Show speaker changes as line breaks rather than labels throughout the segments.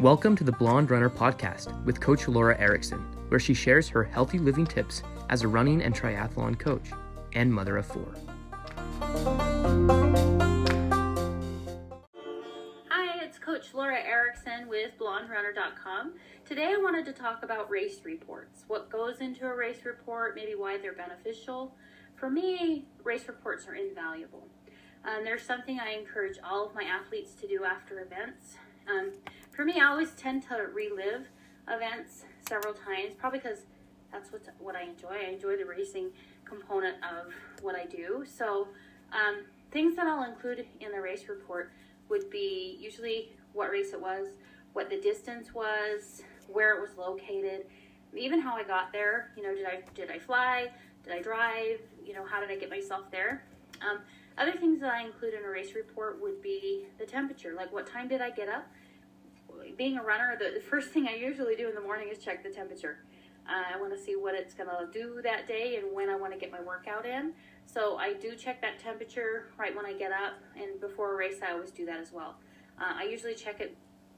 Welcome to the Blonde Runner podcast with Coach Lora Erickson, where she shares her healthy living tips as a running and triathlon coach and mother of four.
Hi, it's Coach Lora Erickson with blonderunner.com. Today I wanted to talk about race reports. What goes into a race report, maybe why they're beneficial. For me, race reports are invaluable. Um, there's something I encourage all of my athletes to do after events. Um, for me, I always tend to relive events several times, probably because that's what what I enjoy. I enjoy the racing component of what I do. So, um, things that I'll include in the race report would be usually what race it was, what the distance was, where it was located, even how I got there. You know, did I did I fly? Did I drive? You know, how did I get myself there? Um, other things that I include in a race report would be the temperature, like what time did I get up? Being a runner, the, first thing I usually do in the morning is check the temperature. Uh, I want to see what it's going to do that day and when I want to get my workout in. So I do check that temperature right when I get up, and before a race, I always do that as well. Uh, I usually check it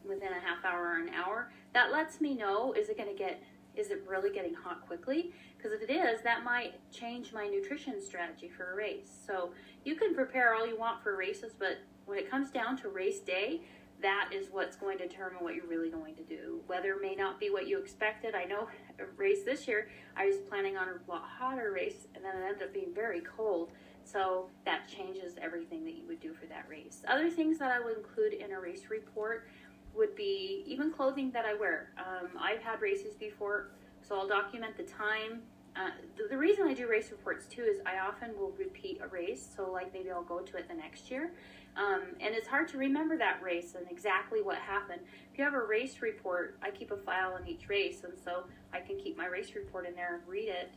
within a half hour or an hour. That lets me know is it going to get is it really getting hot quickly? Because if it is, that might change my nutrition strategy for a race. So you can prepare all you want for races, but when it comes down to race day, that is what's going to determine what you're really going to do. Weather may not be what you expected. I know a race this year, I was planning on a lot hotter race, and then it ended up being very cold. So that changes everything that you would do for that race. Other things that I would include in a race report would be even clothing that I wear. Um, I've had races before, so I'll document the time. Uh, the, the, reason I do race reports too is I often will repeat a race, so like maybe I'll go to it the next year. Um, and it's hard to remember that race and exactly what happened. If you have a race report, I keep a file on each race, and so I can keep my race report in there and read it,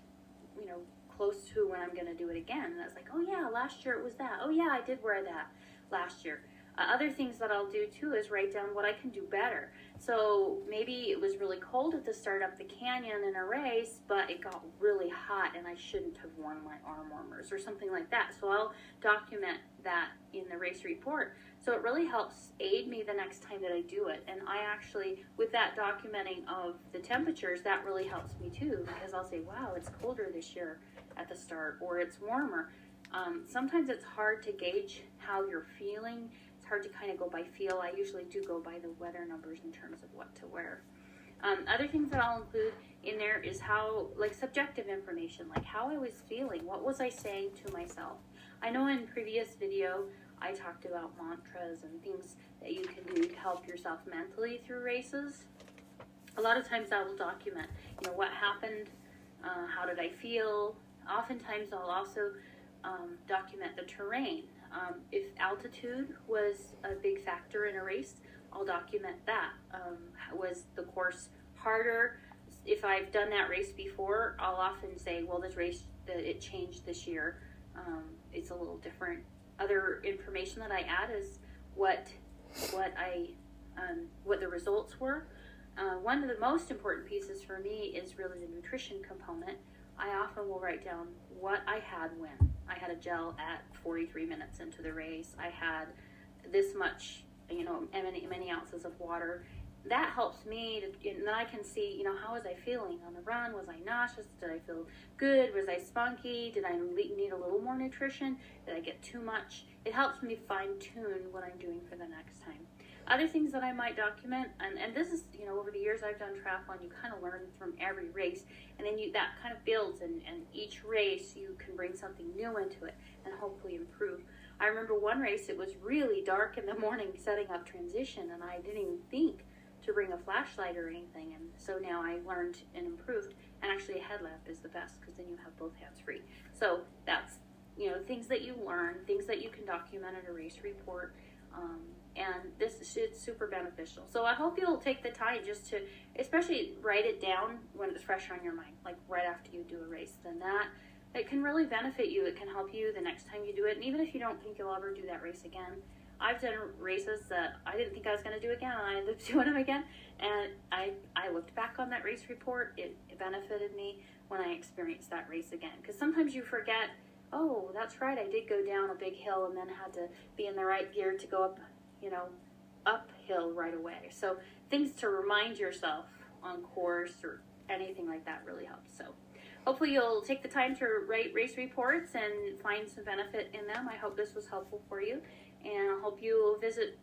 you know, close to when I'm going to do it again. And it's like, oh yeah, last year it was that. Oh yeah, I did wear that last year. Uh, other things that I'll do too is write down what I can do better. So maybe it was really cold at the start of the canyon in a race, but it got really hot and I shouldn't have worn my arm warmers or something like that. So I'll document that in the race report. So it really helps aid me the next time that I do it. And I actually, with that documenting of the temperatures, that really helps me too because I'll say, wow, it's colder this year at the start or it's warmer. Um, sometimes it's hard to gauge how you're feeling it's hard to kind of go by feel. I usually do go by the weather numbers in terms of what to wear. Um, other things that I'll include in there is how, like subjective information, like how I was feeling, what was I saying to myself. I know in previous video I talked about mantras and things that you can do to help yourself mentally through races. A lot of times I will document, you know, what happened, uh, how did I feel. Oftentimes I'll also um, document the terrain. Um, if altitude was a big factor in a race, I'll document that. Um, was the course harder? If I've done that race before, I'll often say, well, this race, it changed this year. Um, it's a little different. Other information that I add is what what I um, what the results were. Uh, one of the most important pieces for me is really the nutrition component. I often will write down what I had when. I had a gel at 43 minutes into the race. I had this much, you know, many, many ounces of water. That helps me, to, and then I can see, you know, how was I feeling on the run? Was I nauseous? Did I feel good? Was I spunky? Did I need a little more nutrition? Did I get too much? It helps me fine tune what I'm doing for the next time. Other things that I might document, and, and this is, you know, over the years I've done triathlon, you kind of learn from every race, and then you that kind of builds, and, and each race you can bring something new into it and hopefully improve. I remember one race, it was really dark in the morning setting up transition, and I didn't even think to bring a flashlight or anything, and so now I learned and improved. And actually, a headlamp is the best because then you have both hands free. So that's you know things that you learn, things that you can document in a race report. Um, and this is super beneficial. So I hope you'll take the time just to, especially write it down when it's fresh on your mind, like right after you do a race. Then that it can really benefit you. It can help you the next time you do it, and even if you don't think you'll ever do that race again. I've done races that I didn't think I was going to do again, and I ended up doing them again. And I I looked back on that race report. It, it benefited me when I experienced that race again, because sometimes you forget. Oh, that's right. I did go down a big hill and then had to be in the right gear to go up you know, uphill right away. So things to remind yourself on course or anything like that really helps. So hopefully you'll take the time to write race reports and find some benefit in them. I hope this was helpful for you, and I hope you'll visit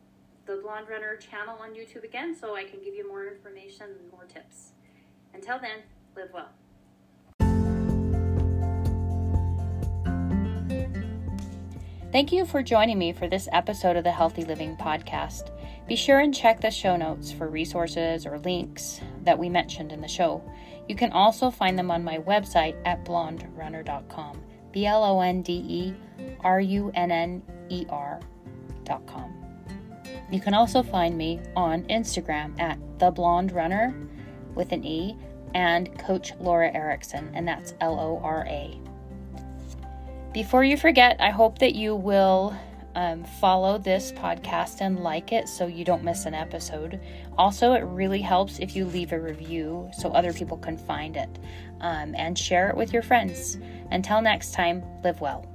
the Blonde Runner channel on YouTube again so I can give you more information and more tips. Until then, live well. Thank you for joining me for this episode of the Healthy Living Podcast. Be sure and check the show notes for resources or links that we mentioned in the show. You can also find them on my website at blonderunner.com. B L O N D E R U N N E R.com. You can also find me on Instagram at the blonde runner with an E and Coach Lora Erickson, and that's L O R A. Before you forget, I hope that you will um, follow this podcast and like it so you don't miss an episode. Also, it really helps if you leave a review so other people can find it um, and share it with your friends. Until next time, live well.